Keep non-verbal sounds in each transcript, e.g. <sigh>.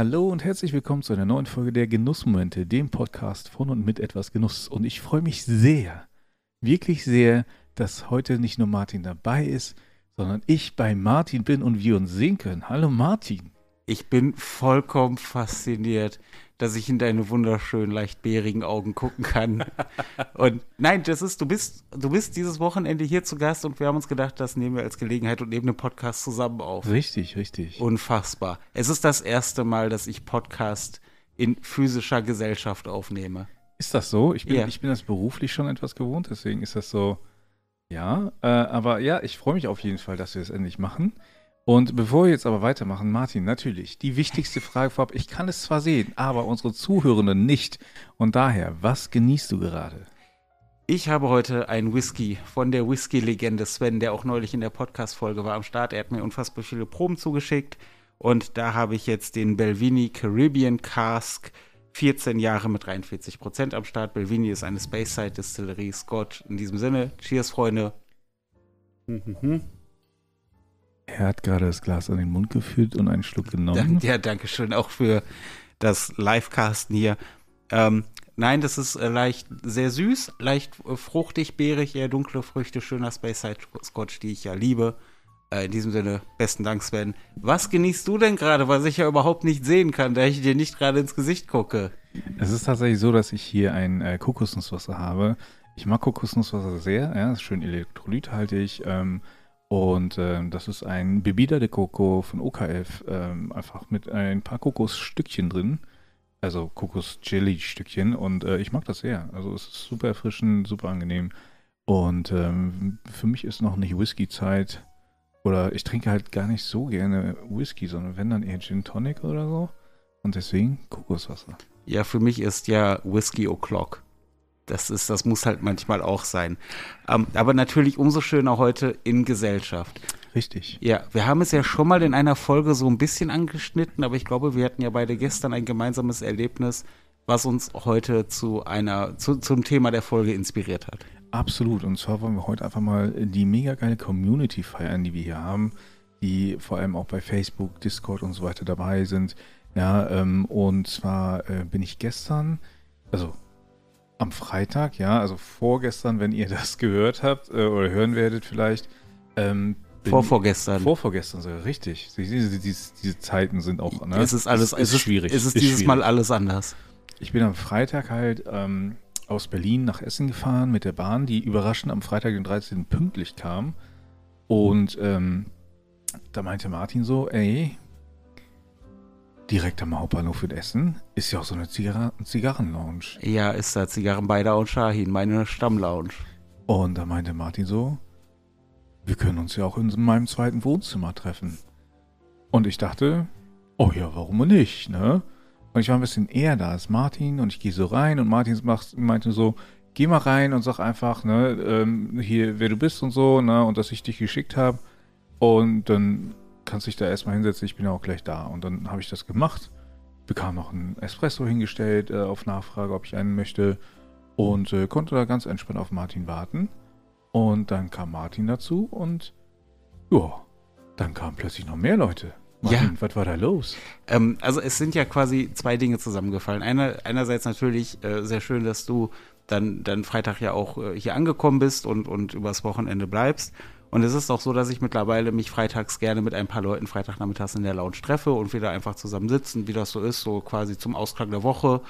Hallo und herzlich willkommen zu einer neuen Folge der Genussmomente, dem Podcast von und mit etwas Genuss. Und ich freue mich sehr, wirklich sehr, dass heute nicht nur Martin dabei ist, sondern ich bei Martin bin und wir uns sehen können. Hallo Martin. Ich bin vollkommen fasziniert, dass ich in deine wunderschönen, leicht bärigen Augen gucken kann. <laughs> und nein, das ist, du bist, du bist dieses Wochenende hier zu Gast und wir haben uns gedacht, das nehmen wir als Gelegenheit und nehmen den Podcast zusammen auf. Richtig, richtig. Unfassbar. Es ist das erste Mal, dass ich Podcast in physischer Gesellschaft aufnehme. Ist das so? Ich bin, ja. ich bin das beruflich schon etwas gewohnt, deswegen ist das so. Ja, äh, aber ja, ich freue mich auf jeden Fall, dass wir es endlich machen. Und bevor wir jetzt aber weitermachen, Martin, natürlich, die wichtigste Frage vorab, ich kann es zwar sehen, aber unsere Zuhörenden nicht. Und daher, was genießt du gerade? Ich habe heute einen Whisky von der Whisky-Legende Sven, der auch neulich in der Podcast-Folge war am Start. Er hat mir unfassbar viele Proben zugeschickt. Und da habe ich jetzt den Belvini Caribbean Cask 14 Jahre mit 43 Prozent am Start. Belvini ist eine Space-Side Distillerie. Scott, in diesem Sinne, Cheers, Freunde. Mhm. Er hat gerade das Glas an den Mund geführt und einen Schluck genommen. Ja, danke schön auch für das Livecasten hier. Ähm, nein, das ist äh, leicht sehr süß, leicht äh, fruchtig, beerig, eher dunkle Früchte, schöner Space Side Scotch, die ich ja liebe. Äh, in diesem Sinne, besten Dank, Sven. Was genießt du denn gerade, was ich ja überhaupt nicht sehen kann, da ich dir nicht gerade ins Gesicht gucke? Es ist tatsächlich so, dass ich hier ein äh, Kokosnusswasser habe. Ich mag Kokosnusswasser sehr, ja, ist schön elektrolythaltig. Ähm, und ähm, das ist ein Bebida de Coco von OKF, ähm, einfach mit ein paar Kokosstückchen drin. Also Kokos-Jelly-Stückchen. Und äh, ich mag das sehr. Also es ist super erfrischend, super angenehm. Und ähm, für mich ist noch nicht Whisky-Zeit. Oder ich trinke halt gar nicht so gerne Whisky, sondern wenn dann eher Gin Tonic oder so. Und deswegen Kokoswasser. Ja, für mich ist ja Whisky O'Clock. Das ist, das muss halt manchmal auch sein. Ähm, aber natürlich umso schöner heute in Gesellschaft. Richtig. Ja, wir haben es ja schon mal in einer Folge so ein bisschen angeschnitten, aber ich glaube, wir hatten ja beide gestern ein gemeinsames Erlebnis, was uns heute zu einer, zu, zum Thema der Folge inspiriert hat. Absolut. Und zwar wollen wir heute einfach mal die mega geile Community feiern, die wir hier haben, die vor allem auch bei Facebook, Discord und so weiter dabei sind. Ja, ähm, und zwar äh, bin ich gestern, also am Freitag, ja, also vorgestern, wenn ihr das gehört habt äh, oder hören werdet vielleicht. Ähm, Vorvorgestern. Vorvorgestern, so richtig. Diese, diese, diese, Zeiten sind auch, ne? Es ist alles, es ist, schwierig. Es ist, ist dieses schwierig. Mal alles anders. Ich bin am Freitag halt ähm, aus Berlin nach Essen gefahren mit der Bahn, die überraschend am Freitag, den 13. pünktlich kam. Und ähm, da meinte Martin so, ey, direkt am Hauptbahnhof in Essen ist ja auch so eine Zigarren Zigarrenlounge. Ja, ist da Zigarrenbeider und Shahin, meine Stammlounge. Und da meinte Martin so, wir können uns ja auch in meinem zweiten Wohnzimmer treffen. Und ich dachte, oh ja, warum nicht, ne? Und ich war ein bisschen eher da als Martin und ich gehe so rein und Martin meinte so, geh mal rein und sag einfach, ne, ähm, hier, wer du bist und so, ne, und dass ich dich geschickt habe. Und dann kannst dich da erstmal hinsetzen, ich bin ja auch gleich da. Und dann habe ich das gemacht, bekam noch einen Espresso hingestellt äh, auf Nachfrage, ob ich einen möchte und äh, konnte da ganz entspannt auf Martin warten. Und dann kam Martin dazu und ja, dann kamen plötzlich noch mehr Leute. Martin, ja. was war da los? Ähm, also es sind ja quasi zwei Dinge zusammengefallen. Einer, einerseits natürlich äh, sehr schön, dass du dann, dann Freitag ja auch äh, hier angekommen bist und, und übers Wochenende bleibst. Und es ist auch so, dass ich mittlerweile mich freitags gerne mit ein paar Leuten Freitagnachmittags in der Lounge treffe und wir da einfach zusammen sitzen, wie das so ist, so quasi zum Ausklang der Woche.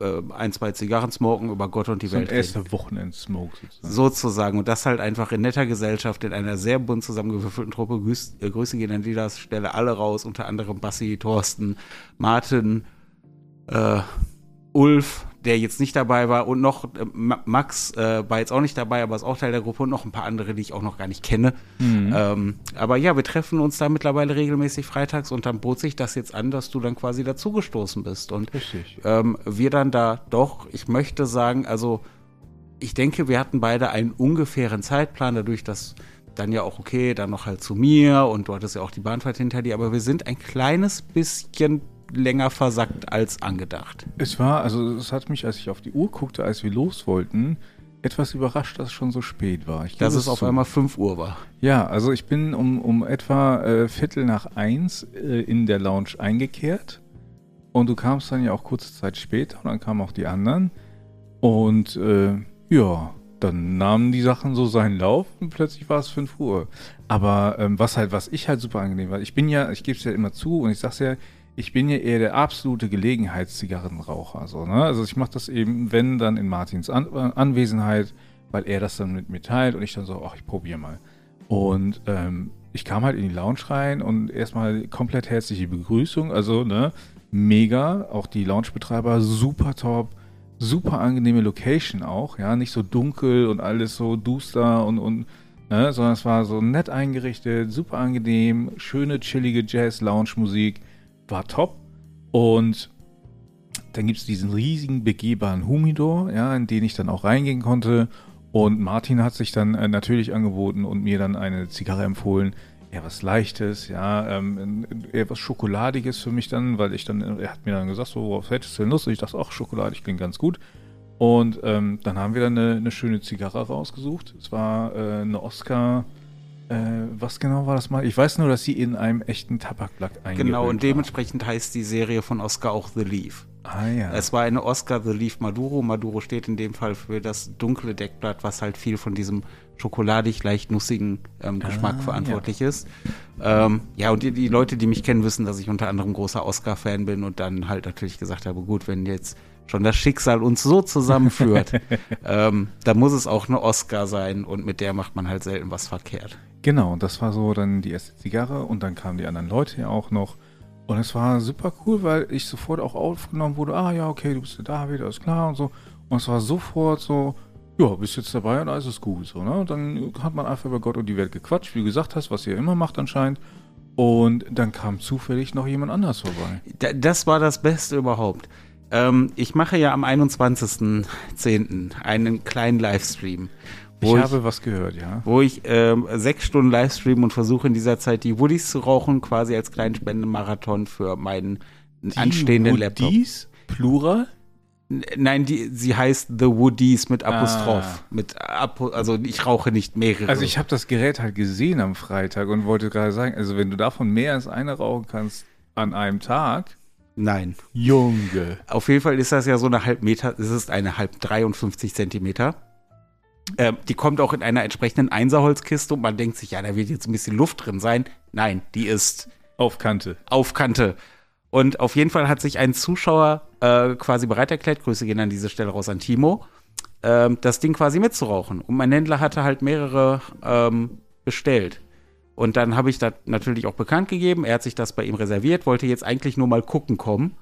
Äh, ein, zwei Zigarren smoken, über Gott und die so Welt. Ein erster Wochenend-Smoke sozusagen. Sozusagen. Und das halt einfach in netter Gesellschaft, in einer sehr bunt zusammengewürfelten Truppe. Grüß, äh, Grüße gehen an dieser Stelle alle raus, unter anderem Bassi, Thorsten, Martin, äh, Ulf, der jetzt nicht dabei war und noch äh, Max äh, war jetzt auch nicht dabei, aber ist auch Teil der Gruppe und noch ein paar andere, die ich auch noch gar nicht kenne. Mhm. Ähm, aber ja, wir treffen uns da mittlerweile regelmäßig freitags und dann bot sich das jetzt an, dass du dann quasi dazugestoßen bist und ähm, wir dann da doch, ich möchte sagen, also ich denke, wir hatten beide einen ungefähren Zeitplan, dadurch, dass dann ja auch okay, dann noch halt zu mir und du hattest ja auch die Bahnfahrt hinter dir, aber wir sind ein kleines bisschen länger versackt als angedacht. Es war, also es hat mich, als ich auf die Uhr guckte, als wir los wollten, etwas überrascht, dass es schon so spät war. Ich dass es auf einmal 5 Uhr war. Ja, also ich bin um, um etwa äh, Viertel nach eins äh, in der Lounge eingekehrt Und du kamst dann ja auch kurze Zeit später und dann kamen auch die anderen. Und äh, ja, dann nahmen die Sachen so seinen Lauf und plötzlich war es 5 Uhr. Aber ähm, was halt, was ich halt super angenehm war, ich bin ja, ich gebe es ja immer zu und ich sag's ja, ich bin ja eher der absolute Gelegenheitszigarrenraucher. So, ne? Also ich mache das eben, wenn, dann in Martins An Anwesenheit, weil er das dann mit mir teilt und ich dann so, ach, ich probiere mal. Und ähm, ich kam halt in die Lounge rein und erstmal komplett herzliche Begrüßung. Also, ne, mega. Auch die Lounge-Betreiber super top. Super angenehme Location auch, ja. Nicht so dunkel und alles so duster und, und ne, sondern es war so nett eingerichtet, super angenehm, schöne, chillige Jazz-Lounge-Musik. War top. Und dann gibt es diesen riesigen, begehbaren Humidor, ja, in den ich dann auch reingehen konnte. Und Martin hat sich dann äh, natürlich angeboten und mir dann eine Zigarre empfohlen. Ja, was Leichtes, ja, ähm, eher was Schokoladiges für mich dann, weil ich dann, er hat mir dann gesagt, so, worauf hättest du denn Lust? Und ich dachte, ach, schokoladig klingt ganz gut. Und ähm, dann haben wir dann eine, eine, schöne Zigarre rausgesucht. Es war äh, eine Oscar, äh, was genau war das mal? Ich weiß nur, dass sie in einem echten Tabakblatt eingebaut Genau, und dementsprechend war. heißt die Serie von Oscar auch The Leaf. Ah, ja. Es war eine Oscar The Leaf Maduro. Maduro steht in dem Fall für das dunkle Deckblatt, was halt viel von diesem schokoladig, leicht nussigen ähm, Geschmack ah, verantwortlich ja. ist. Ähm, ja, und die, die, Leute, die mich kennen, wissen, dass ich unter anderem großer Oscar-Fan bin und dann halt natürlich gesagt habe, gut, wenn jetzt schon das Schicksal uns so zusammenführt, <laughs> ähm, dann muss es auch eine Oscar sein und mit der macht man halt selten was verkehrt. Genau, und das war so dann die erste Zigarre und dann kamen die anderen Leute ja auch noch. Und es war super cool, weil ich sofort auch aufgenommen wurde, ah ja, okay, du bist ja da wieder, ist klar und so. Und es war sofort so, ja, bist jetzt dabei und alles ist gut. So, ne? Und dann hat man einfach über Gott und die Welt gequatscht, wie du gesagt hast, was ihr immer macht anscheinend. Und dann kam zufällig noch jemand anders vorbei. Das war das Beste überhaupt. Ähm, ich mache ja am 21.10. einen kleinen Livestream. Ich, ich habe was gehört, ja. Wo ich ähm, sechs Stunden Livestream und versuche in dieser Zeit die Woodies zu rauchen, quasi als kleinen Spendemarathon für meinen die anstehenden Woodies? Laptop. Woodies? Plural? Nein, die, sie heißt The Woodies mit Apostroph. Ah. Mit Apo, also ich rauche nicht mehrere. Also ich habe das Gerät halt gesehen am Freitag und wollte gerade sagen, also wenn du davon mehr als eine rauchen kannst an einem Tag. Nein. Junge. Auf jeden Fall ist das ja so eine halb Meter, es ist eine halb 53 Zentimeter. Äh, die kommt auch in einer entsprechenden Einserholzkiste und man denkt sich, ja, da wird jetzt ein bisschen Luft drin sein. Nein, die ist auf Kante. Auf Kante. Und auf jeden Fall hat sich ein Zuschauer äh, quasi bereit erklärt, Grüße gehen an dieser Stelle raus an Timo, äh, das Ding quasi mitzurauchen. Und mein Händler hatte halt mehrere ähm, bestellt. Und dann habe ich das natürlich auch bekannt gegeben. Er hat sich das bei ihm reserviert, wollte jetzt eigentlich nur mal gucken kommen.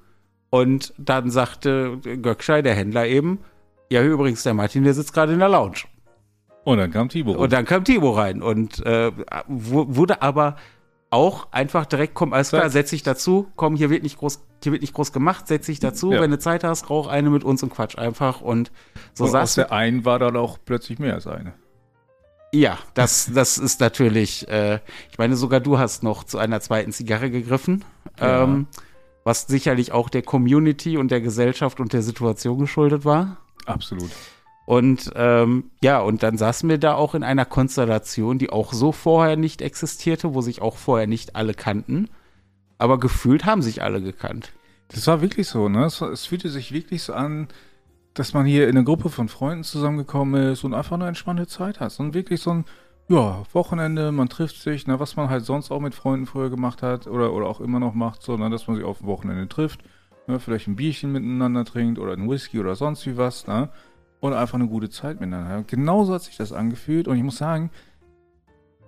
Und dann sagte Göckschei, der Händler eben, ja, übrigens, der Martin, der sitzt gerade in der Lounge. Und dann kam Timo. Und dann kam Timo rein und äh, wurde aber auch einfach direkt, komm, alles klar, setz dich dazu, komm, hier wird nicht groß, hier wird nicht groß gemacht, setz dich dazu, ja. wenn du Zeit hast, rauch eine mit uns und quatsch einfach und so und saß aus der einen war dann auch plötzlich mehr als eine. Ja, das, das ist natürlich, äh, ich meine, sogar du hast noch zu einer zweiten Zigarre gegriffen, ja. ähm, was sicherlich auch der Community und der Gesellschaft und der Situation geschuldet war. Absolut. Und ähm, ja, und dann saßen wir da auch in einer Konstellation, die auch so vorher nicht existierte, wo sich auch vorher nicht alle kannten. Aber gefühlt haben sich alle gekannt. Das war wirklich so, ne? Es, es fühlte sich wirklich so an, dass man hier in einer Gruppe von Freunden zusammengekommen ist und einfach eine entspannte Zeit hat. Und wirklich so ein, ja, Wochenende, man trifft sich, ne, was man halt sonst auch mit Freunden früher gemacht hat oder, oder auch immer noch macht, sondern dass man sich auf dem Wochenende trifft, ne, vielleicht ein Bierchen miteinander trinkt oder ein Whisky oder sonst wie was, ne? Und einfach eine gute Zeit miteinander. Genauso hat sich das angefühlt und ich muss sagen,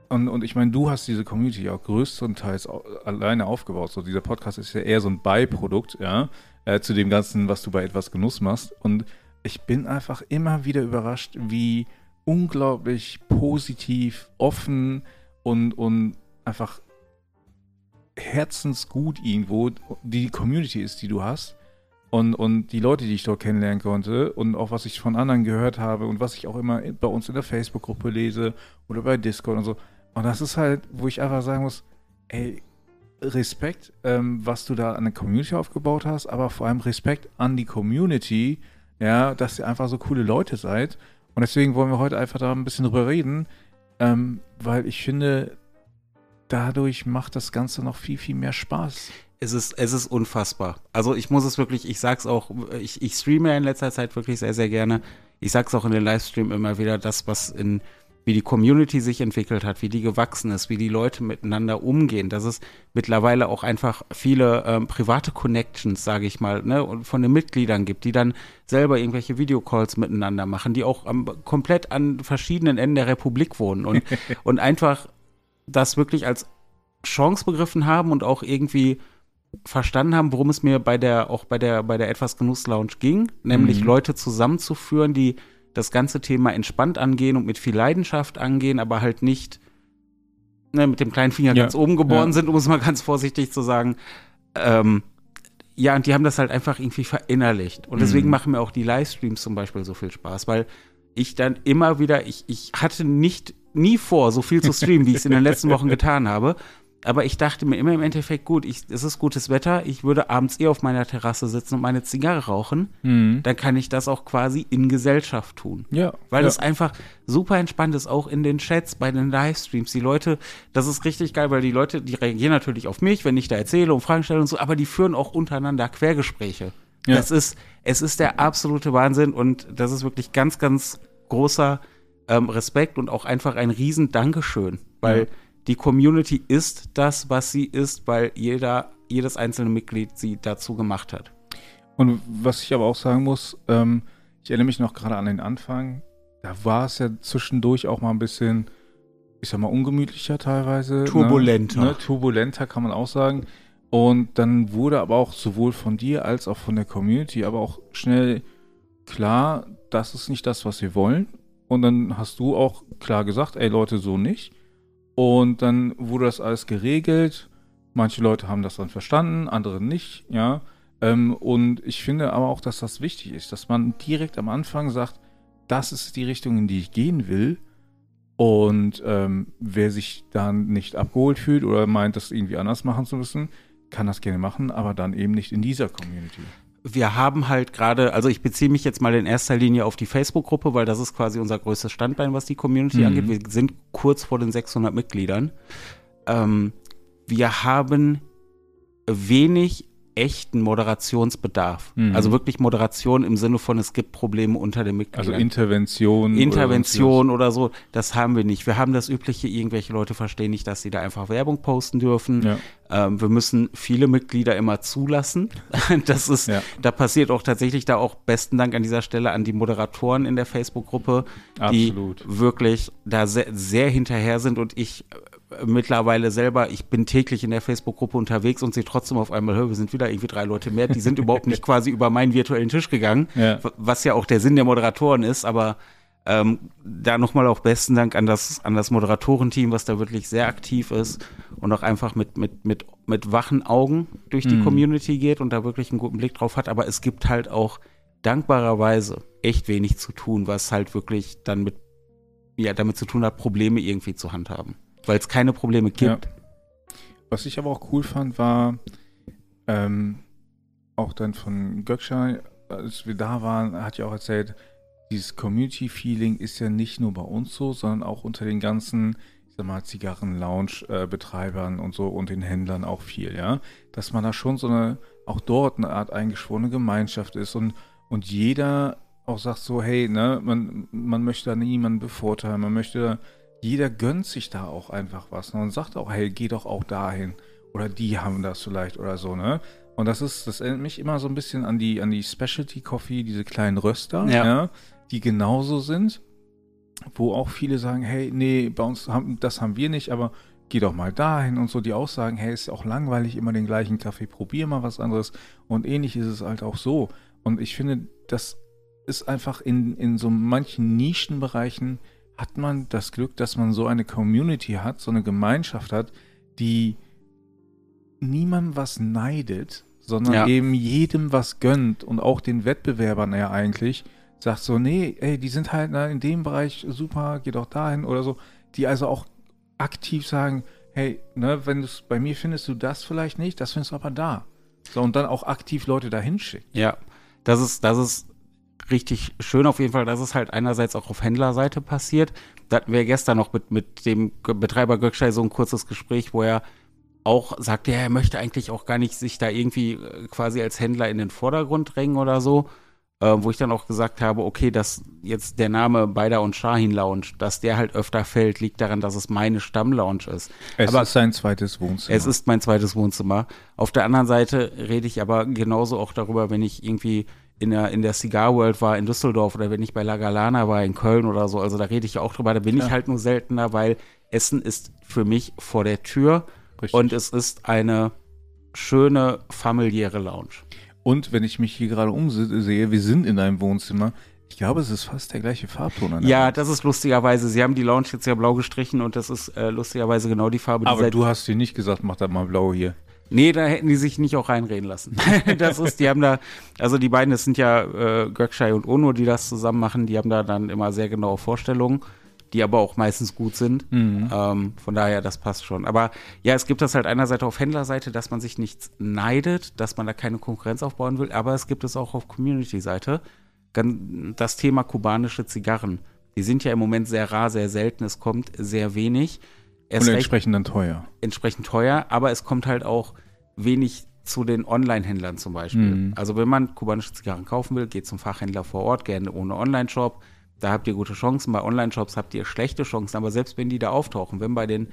und, und ich meine, du hast diese Community auch größtenteils alleine aufgebaut. So, dieser Podcast ist ja eher so ein Beiprodukt, ja, äh, zu dem Ganzen, was du bei etwas Genuss machst. Und ich bin einfach immer wieder überrascht, wie unglaublich positiv, offen und, und einfach herzensgut irgendwo die Community ist, die du hast. Und, und die Leute, die ich dort kennenlernen konnte und auch was ich von anderen gehört habe und was ich auch immer bei uns in der Facebook-Gruppe lese oder bei Discord und so. Und das ist halt, wo ich einfach sagen muss, ey, Respekt, ähm, was du da an der Community aufgebaut hast, aber vor allem Respekt an die Community, ja, dass ihr einfach so coole Leute seid. Und deswegen wollen wir heute einfach da ein bisschen drüber reden, ähm, weil ich finde, dadurch macht das Ganze noch viel, viel mehr Spaß. Es ist, es ist unfassbar. Also ich muss es wirklich, ich sag's auch, ich, ich streame ja in letzter Zeit wirklich sehr, sehr gerne. Ich sag's auch in den Livestream immer wieder, das, was in, wie die Community sich entwickelt hat, wie die gewachsen ist, wie die Leute miteinander umgehen, dass es mittlerweile auch einfach viele ähm, private Connections, sage ich mal, ne, von den Mitgliedern gibt, die dann selber irgendwelche Videocalls miteinander machen, die auch am, komplett an verschiedenen Enden der Republik wohnen und, <laughs> und einfach das wirklich als Chance begriffen haben und auch irgendwie verstanden haben, worum es mir bei der, auch bei der, bei der etwas Genuss Lounge ging, nämlich mhm. Leute zusammenzuführen, die das ganze Thema entspannt angehen und mit viel Leidenschaft angehen, aber halt nicht ne, mit dem kleinen Finger ja. ganz oben geboren ja. sind, um es mal ganz vorsichtig zu sagen. Ähm, ja, und die haben das halt einfach irgendwie verinnerlicht. Und deswegen mhm. machen mir auch die Livestreams zum Beispiel so viel Spaß, weil ich dann immer wieder, ich, ich hatte nicht nie vor, so viel zu streamen, wie ich es in den letzten Wochen getan habe aber ich dachte mir immer im Endeffekt, gut, ich, es ist gutes Wetter, ich würde abends eh auf meiner Terrasse sitzen und meine Zigarre rauchen, mhm. dann kann ich das auch quasi in Gesellschaft tun. Ja. Weil ja. es einfach super entspannt ist, auch in den Chats, bei den Livestreams. Die Leute, das ist richtig geil, weil die Leute, die reagieren natürlich auf mich, wenn ich da erzähle und Fragen stelle und so, aber die führen auch untereinander Quergespräche. Ja. Das ist, es ist der absolute Wahnsinn und das ist wirklich ganz, ganz großer ähm, Respekt und auch einfach ein riesen Dankeschön, weil ja die Community ist das, was sie ist, weil jeder, jedes einzelne Mitglied sie dazu gemacht hat. Und was ich aber auch sagen muss, ähm, ich erinnere mich noch gerade an den Anfang, da war es ja zwischendurch auch mal ein bisschen, ich sag mal, ungemütlicher teilweise. Ne? Turbulenter. Ne? Ne? Turbulenter kann man auch sagen. Und dann wurde aber auch sowohl von dir als auch von der Community aber auch schnell klar, das ist nicht das, was wir wollen. Und dann hast du auch klar gesagt, ey Leute, so nicht. Und dann wurde das alles geregelt. Manche Leute haben das dann verstanden, andere nicht, ja. Ähm, und ich finde aber auch, dass das wichtig ist, dass man direkt am Anfang sagt, das ist die Richtung, in die ich gehen will. Und ähm, wer sich dann nicht abgeholt fühlt oder meint, das irgendwie anders machen zu müssen, kann das gerne machen, aber dann eben nicht in dieser Community wir haben halt gerade, also ich beziehe mich jetzt mal in erster Linie auf die Facebook-Gruppe, weil das ist quasi unser größtes Standbein, was die Community mhm. angeht. Wir sind kurz vor den 600 Mitgliedern. Ähm, wir haben wenig echten Moderationsbedarf. Mhm. Also wirklich Moderation im Sinne von, es gibt Probleme unter den Mitgliedern. Also Intervention. Intervention oder, oder, so, das haben wir nicht. Wir haben das übliche, irgendwelche Leute verstehen nicht, dass sie da einfach Werbung posten dürfen. Ja. Ähm, wir müssen viele Mitglieder immer zulassen. <laughs> das ist, ja. da passiert auch tatsächlich da auch besten Dank an dieser Stelle an die Moderatoren in der Facebook-Gruppe, die wirklich da sehr, sehr hinterher sind und ich mittlerweile selber, ich bin täglich in der Facebook-Gruppe unterwegs und sehe trotzdem auf einmal, wir sind wieder irgendwie drei Leute mehr, die sind überhaupt nicht <laughs> quasi über meinen virtuellen Tisch gegangen, ja. was ja auch der Sinn der Moderatoren ist, aber ähm, da nochmal auch besten Dank an das, an das Moderatorenteam, was da wirklich sehr aktiv ist und auch einfach mit, mit, mit, mit wachen Augen durch die mhm. Community geht und da wirklich einen guten Blick drauf hat, aber es gibt halt auch dankbarerweise echt wenig zu tun, was halt wirklich dann mit, ja, damit zu tun hat, Probleme irgendwie zu handhaben weil es keine Probleme gibt. Ja. Was ich aber auch cool fand, war ähm, auch dann von Gökschan, als wir da waren, hat ja auch erzählt, dieses Community-Feeling ist ja nicht nur bei uns so, sondern auch unter den ganzen, ich sag mal, Zigarren-Lounge-Betreibern und so und den Händlern auch viel, ja. Dass man da schon so eine, auch dort eine Art eingeschworene Gemeinschaft ist und, und jeder auch sagt so, hey, ne, man, man möchte da niemanden bevorteilen, man möchte jeder gönnt sich da auch einfach was ne? und sagt auch, hey, geh doch auch dahin. Oder die haben das vielleicht oder so, ne? Und das ist, das erinnert mich immer so ein bisschen an die, an die Specialty Coffee, diese kleinen Röster, ja. ja die genauso sind, wo auch viele sagen, hey, nee, bei uns haben, das haben wir nicht, aber geh doch mal dahin und so, die auch sagen, hey, ist ja auch langweilig, immer den gleichen Kaffee, probier mal was anderes. Und ähnlich ist es halt auch so. Und ich finde, das ist einfach in, in so manchen Nischenbereichen hat man das Glück, dass man so eine Community hat, so eine Gemeinschaft hat, die niemandem was neidet, sondern ja. eben jedem was gönnt und auch den Wettbewerbern ja eigentlich sagt so, nee, ey, die sind halt na, in dem Bereich super, geh doch dahin oder so, die also auch aktiv sagen, hey, ne, wenn du es bei mir findest du das vielleicht nicht, das findest du aber da. So, und dann auch aktiv Leute dahin schickt. Ja, das ist, das ist richtig schön auf jeden Fall, dass es halt einerseits auch auf Händlerseite passiert. Da hatten wir gestern noch mit, mit dem Betreiber Gökschei so ein kurzes Gespräch, wo er auch sagt, ja, er möchte eigentlich auch gar nicht sich da irgendwie äh, quasi als Händler in den Vordergrund drängen oder so. Äh, wo ich dann auch gesagt habe, okay, dass jetzt der Name Beider und Shahin Lounge, dass der halt öfter fällt, liegt daran, dass es meine Stammlounge ist. Es aber ist sein zweites Wohnzimmer. es ist mein zweites Wohnzimmer. Auf der anderen Seite rede ich aber genauso auch darüber, wenn ich irgendwie in der, in der Cigar World war in Düsseldorf oder wenn ich bei La Galana war in Köln oder so. Also da rede ich ja auch drüber. Da bin Ja. ich halt nur seltener, weil Essen ist für mich vor der Tür Richtig. und es ist eine schöne familiäre Lounge. Und wenn ich mich hier gerade umsehe, wir sind in deinem Wohnzimmer. Ich glaube, es ist fast der gleiche Farbton an der Ja, Wand. das ist lustigerweise. Sie haben die Lounge jetzt ja blau gestrichen und das ist äh, lustigerweise genau die Farbe, die Aber du hast dir nicht gesagt, mach das mal blau hier. Nee, da hätten die sich nicht auch reinreden lassen. <laughs> das ist, die haben da, also die beiden, das sind ja äh, Gökschei und Ono, die das zusammen machen, die haben da dann immer sehr genaue Vorstellungen, die aber auch meistens gut sind. Ähm, von daher, das passt schon. Aber ja, es gibt das halt einerseits auf Händlerseite, dass man sich nichts neidet, dass man da keine Konkurrenz aufbauen will, aber es gibt es auch auf Community-Seite. Das Thema kubanische Zigarren. Die sind ja im Moment sehr rar, sehr selten, es kommt sehr wenig. Erst Und entsprechend dann teuer. entsprechend teuer, aber es kommt halt auch wenig zu den Online-Händlern zum Beispiel. Mhm. Also wenn man kubanische Zigarren kaufen will, geht zum Fachhändler vor Ort, gerne ohne Online-Shop. Da habt ihr gute Chancen. Bei Online-Shops habt ihr schlechte Chancen, aber selbst wenn die da auftauchen, wenn bei den,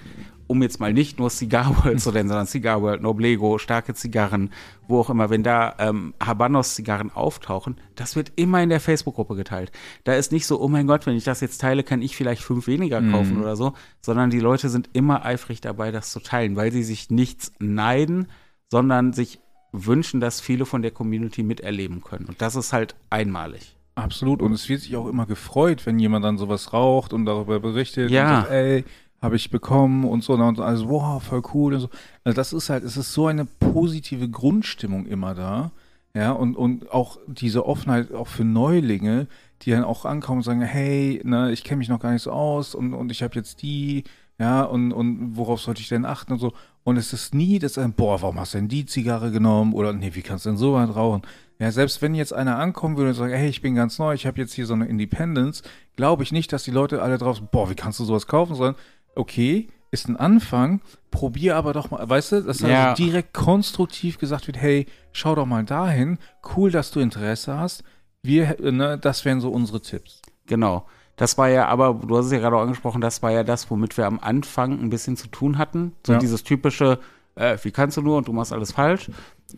um jetzt mal nicht nur Cigar World zu nennen, sondern Cigar World, Noblego, starke Zigarren, wo auch immer, wenn da ähm, Habanos-Zigarren auftauchen, das wird immer in der Facebook-Gruppe geteilt. Da ist nicht so, oh mein Gott, wenn ich das jetzt teile, kann ich vielleicht fünf weniger kaufen oder so, sondern die Leute sind immer eifrig dabei, das zu teilen, weil sie sich nichts neiden, sondern sich wünschen, dass viele von der Community miterleben können. Und das ist halt einmalig. Absolut. Und es wird sich auch immer gefreut, wenn jemand dann sowas raucht und darüber berichtet. Ja. Und sagt, ey, habe ich bekommen und so. Und alles, wow, voll cool und so. Also das ist halt, es ist so eine positive Grundstimmung immer da. Ja, und, und auch diese Offenheit auch für Neulinge, die dann auch ankommen und sagen, hey, ne, ich kenne mich noch gar nicht so aus und, und ich habe jetzt die, ja, und, und worauf sollte ich denn achten und so. Und es ist nie das, ein, boah, warum hast du denn die Zigarre genommen? Oder nee, wie kannst du denn so weit rauchen? Ja, selbst wenn jetzt einer ankommen würde und sagt, hey, ich bin ganz neu, ich habe jetzt hier so eine Independence, glaube ich nicht, dass die Leute alle draußen, boah, wie kannst du sowas kaufen, sondern okay, ist ein Anfang, probier aber doch mal, weißt du, dass Ja. also direkt konstruktiv gesagt wird, hey, schau doch mal dahin, cool, dass du Interesse hast, wir, ne, das wären so unsere Tipps. Genau. Das war ja, aber du hast es ja gerade auch angesprochen, das war ja das, womit wir am Anfang ein bisschen zu tun hatten. So Ja. dieses typische, äh, wie kannst du nur und du machst alles falsch.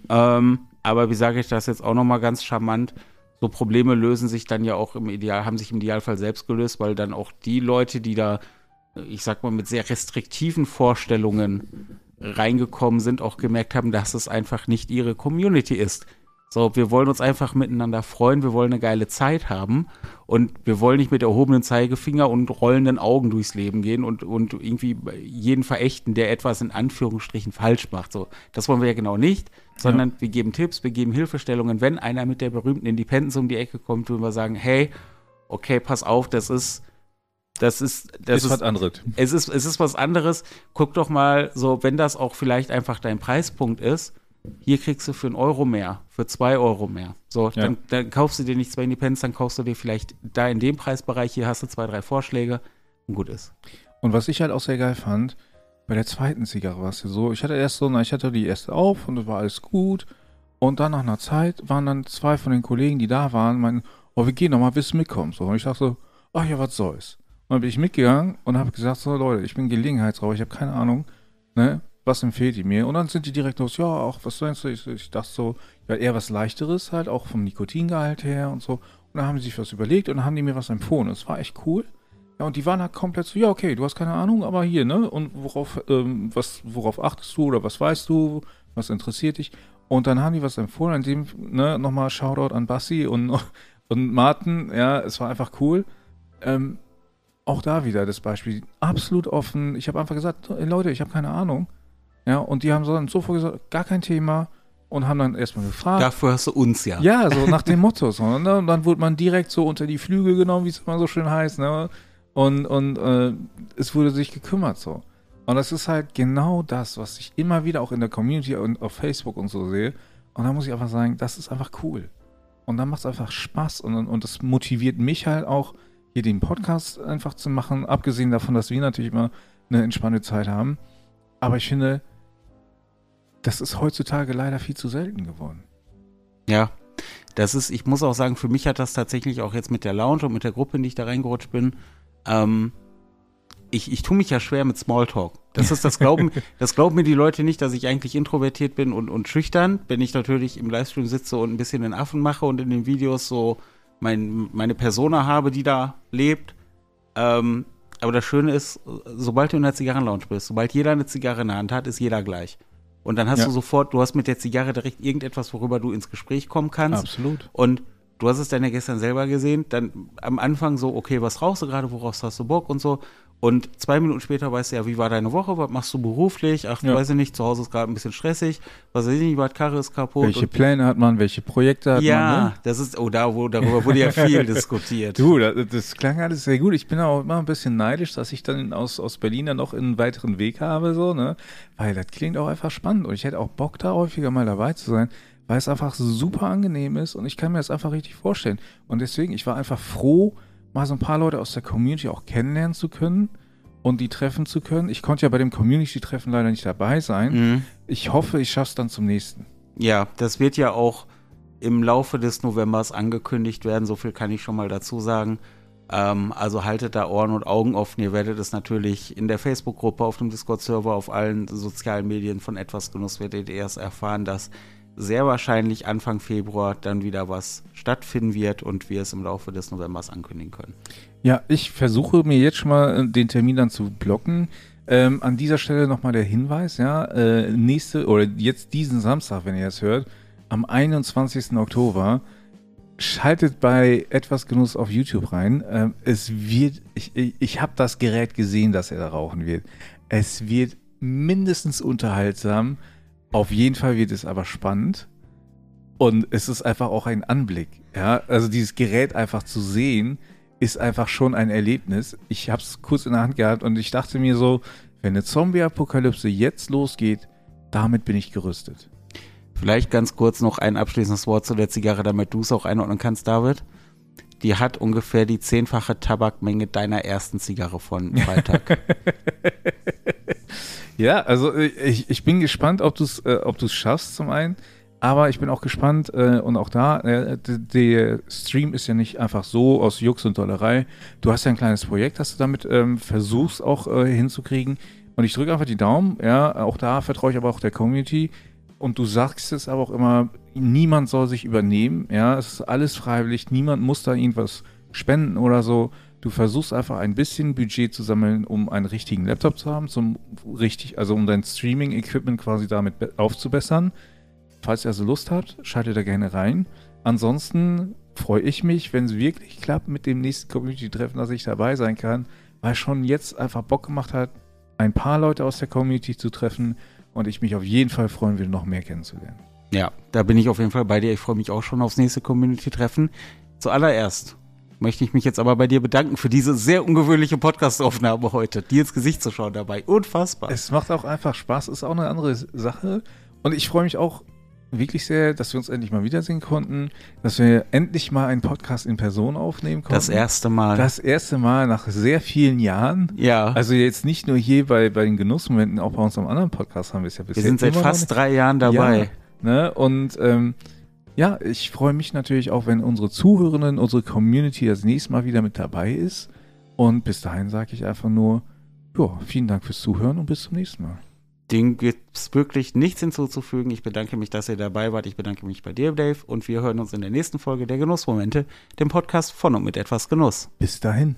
Ähm, aber wie sage ich das jetzt auch nochmal ganz charmant? So Probleme lösen sich dann ja auch im Ideal, haben sich im Idealfall selbst gelöst, weil dann auch die Leute, die da, ich sag mal, mit sehr restriktiven Vorstellungen reingekommen sind, auch gemerkt haben, dass es einfach nicht ihre Community ist. So, wir wollen uns einfach miteinander freuen, wir wollen eine geile Zeit haben und wir wollen nicht mit erhobenen Zeigefinger und rollenden Augen durchs Leben gehen und, und irgendwie jeden verächten, der etwas in Anführungsstrichen falsch macht. So, das wollen wir ja genau nicht, sondern wir geben Tipps, wir geben Hilfestellungen. Wenn einer mit der berühmten Independence um die Ecke kommt, würden wir sagen, hey, okay, pass auf, das ist, das ist, das ist was anderes. es ist, es ist was anderes. Guck doch mal, so, wenn das auch vielleicht einfach dein Preispunkt ist, hier kriegst du für einen Euro mehr, für zwei Euro mehr. So, Ja. dann, dann kaufst du dir nicht zwei Independents, dann kaufst du dir vielleicht da in dem Preisbereich, hier hast du zwei, drei Vorschläge und gut ist. Und was ich halt auch sehr geil fand, bei der zweiten Zigarre war es ja so, ich hatte erst so, na, ich hatte die erste auf und es war alles gut. Und dann nach einer Zeit waren dann zwei von den Kollegen, die da waren, meinten, oh, wir gehen noch mal, willst du mitkommen? So, und ich dachte so, ach ja, was soll's. Und dann bin ich mitgegangen und habe gesagt, so Leute, ich bin Gelegenheitsraucher, ich habe keine Ahnung, ne, was empfiehlt ihr mir? Und dann sind die direkt los, ja, auch, was denkst du? Ich, ich dachte so, ja, eher was Leichteres halt, auch vom Nikotingehalt her und so. Und dann haben sie sich was überlegt und dann haben die mir was empfohlen. Das war echt cool. Ja, und die waren halt komplett so, ja, okay, du hast keine Ahnung, aber hier, ne? Und worauf, ähm, was, worauf achtest du oder was weißt du, was interessiert dich? Und dann haben die was empfohlen, an dem, ne, nochmal Shoutout an Bassi und, <laughs> und Martin, ja, es war einfach cool. Ähm, auch da wieder das Beispiel, absolut offen. Ich habe einfach gesagt, "Ey, Leute, ich habe keine Ahnung. Ja, und die haben so dann sofort gesagt, gar kein Thema. Und haben dann erstmal gefragt. Dafür hast du uns ja. Ja, so <laughs> nach dem Motto. So, ne? Und dann wurde man direkt so unter die Flügel genommen, wie es immer so schön heißt. Ne? Und, und äh, es wurde sich gekümmert so. Und das ist halt genau das, was ich immer wieder auch in der Community und auf Facebook und so sehe. Und da muss ich einfach sagen, das ist einfach cool. Und dann macht es einfach Spaß und, und, das motiviert mich halt auch, hier den Podcast einfach zu machen. Abgesehen davon, dass wir natürlich immer eine entspannte Zeit haben. Aber ich finde, das ist heutzutage leider viel zu selten geworden. Ja, das ist, ich muss auch sagen, für mich hat das tatsächlich auch jetzt mit der Lounge und mit der Gruppe, in die ich da reingerutscht bin, ähm, ich, ich tue mich ja schwer mit Smalltalk. Das ist das Glauben, <laughs> das glauben mir die Leute nicht, dass ich eigentlich introvertiert bin und, und schüchtern, wenn ich natürlich im Livestream sitze und ein bisschen den Affen mache und in den Videos so mein, meine Persona habe, die da lebt. Ähm, aber das Schöne ist, sobald du in der Zigarrenlounge bist, sobald jeder eine Zigarre in der Hand hat, ist jeder gleich. Und dann hast Ja. du sofort, du hast mit der Zigarre direkt irgendetwas, worüber du ins Gespräch kommen kannst. Absolut. Und du hast es dann ja gestern selber gesehen, dann am Anfang so, okay, was rauchst du gerade, woraus hast du Bock und so. Und zwei Minuten später weißt du ja, wie war deine Woche, was machst du beruflich? Ach, Ja. weiß ich nicht, zu Hause ist gerade ein bisschen stressig, was weiß ich nicht, was Karre ist kaputt. Welche Pläne hat man, welche Projekte hat ja, man? Ne? das ist, oh, da, wo, darüber wurde ja viel <laughs> diskutiert. Du, das, das klang alles sehr gut. Ich bin auch immer ein bisschen neidisch, dass ich dann aus, aus Berlin dann noch einen weiteren Weg habe, so, ne? Weil das klingt auch einfach spannend und ich hätte auch Bock, da häufiger mal dabei zu sein, weil es einfach super angenehm ist und ich kann mir das einfach richtig vorstellen. Und deswegen, ich war einfach froh, mal so ein paar Leute aus der Community auch kennenlernen zu können und die treffen zu können. Ich konnte ja bei dem Community-Treffen leider nicht dabei sein. Mhm. Ich hoffe, ich schaffe es dann zum nächsten. Ja, das wird ja auch im Laufe des Novembers angekündigt werden. So viel kann ich schon mal dazu sagen. Ähm, also haltet da Ohren und Augen offen. Ihr werdet es natürlich in der Facebook-Gruppe, auf dem Discord-Server, auf allen sozialen Medien von etwas Genuss werdet ihr erst erfahren, dass sehr wahrscheinlich Anfang Februar dann wieder was stattfinden wird und wir es im Laufe des Novembers ankündigen können. Ja, ich versuche mir jetzt schon mal äh, den Termin dann zu blocken. Ähm, an dieser Stelle nochmal der Hinweis, ja, äh, nächste oder jetzt diesen Samstag, wenn ihr es hört, am 21. Oktober, schaltet bei etwas Genuss auf YouTube rein. Ähm, es wird, ich, ich, ich habe das Gerät gesehen, dass er da rauchen wird. Es wird mindestens unterhaltsam. Auf jeden Fall wird es aber spannend. Und es ist einfach auch ein Anblick. Ja, also dieses Gerät einfach zu sehen, ist einfach schon ein Erlebnis. Ich habe es kurz in der Hand gehabt und ich dachte mir so, wenn eine Zombie-Apokalypse jetzt losgeht, damit bin ich gerüstet. Vielleicht ganz kurz noch ein abschließendes Wort zu der Zigarre, damit du es auch einordnen kannst, David. Die hat ungefähr die zehnfache Tabakmenge deiner ersten Zigarre von Freitag. <laughs> Ja, also äh, ich, ich bin gespannt, ob du es äh, ob du's schaffst zum einen. Aber ich bin auch gespannt äh, und auch da, äh, der Stream ist ja nicht einfach so aus Jux und Dollerei. Du hast ja ein kleines Projekt, das du damit ähm, versuchst auch äh, hinzukriegen. Und ich drücke einfach die Daumen, ja, auch da vertraue ich aber auch der Community. Und du sagst es aber auch immer, niemand soll sich übernehmen, ja, es ist alles freiwillig, niemand muss da irgendwas spenden oder so. Du versuchst einfach ein bisschen Budget zu sammeln, um einen richtigen Laptop zu haben, zum richtig, also um dein Streaming-Equipment quasi damit be- aufzubessern. Falls ihr also Lust habt, schaltet da gerne rein. Ansonsten freue ich mich, wenn es wirklich klappt mit dem nächsten Community-Treffen, dass ich dabei sein kann, weil schon jetzt einfach Bock gemacht hat, ein paar Leute aus der Community zu treffen und ich mich auf jeden Fall freuen würde, noch mehr kennenzulernen. ja, da bin ich auf jeden Fall bei dir. Ich freue mich auch schon aufs nächste Community-Treffen. Zuallererst möchte ich mich jetzt aber bei dir bedanken für diese sehr ungewöhnliche Podcast-Aufnahme heute, dir ins Gesicht zu schauen dabei. Unfassbar. Es macht auch einfach Spaß, ist auch eine andere Sache. Und ich freue mich auch wirklich sehr, dass wir uns endlich mal wiedersehen konnten, dass wir endlich mal einen Podcast in Person aufnehmen konnten. Das erste Mal. Das erste Mal nach sehr vielen Jahren. ja, Also jetzt nicht nur hier bei, bei den Genussmomenten, auch bei unserem anderen Podcast haben wir es ja bisher wir sind seit fast drei Jahren dabei. Ja, ne? Und ähm, ja, ich freue mich natürlich auch, wenn unsere Zuhörenden, unsere Community das nächste Mal wieder mit dabei ist. Und bis dahin sage ich einfach nur, ja, vielen Dank fürs Zuhören und bis zum nächsten Mal. Dem gibt es wirklich nichts hinzuzufügen. Ich bedanke mich, dass ihr dabei wart. Ich bedanke mich bei dir, Dave. Und wir hören uns in der nächsten Folge der Genussmomente, dem Podcast von und mit etwas Genuss. Bis dahin.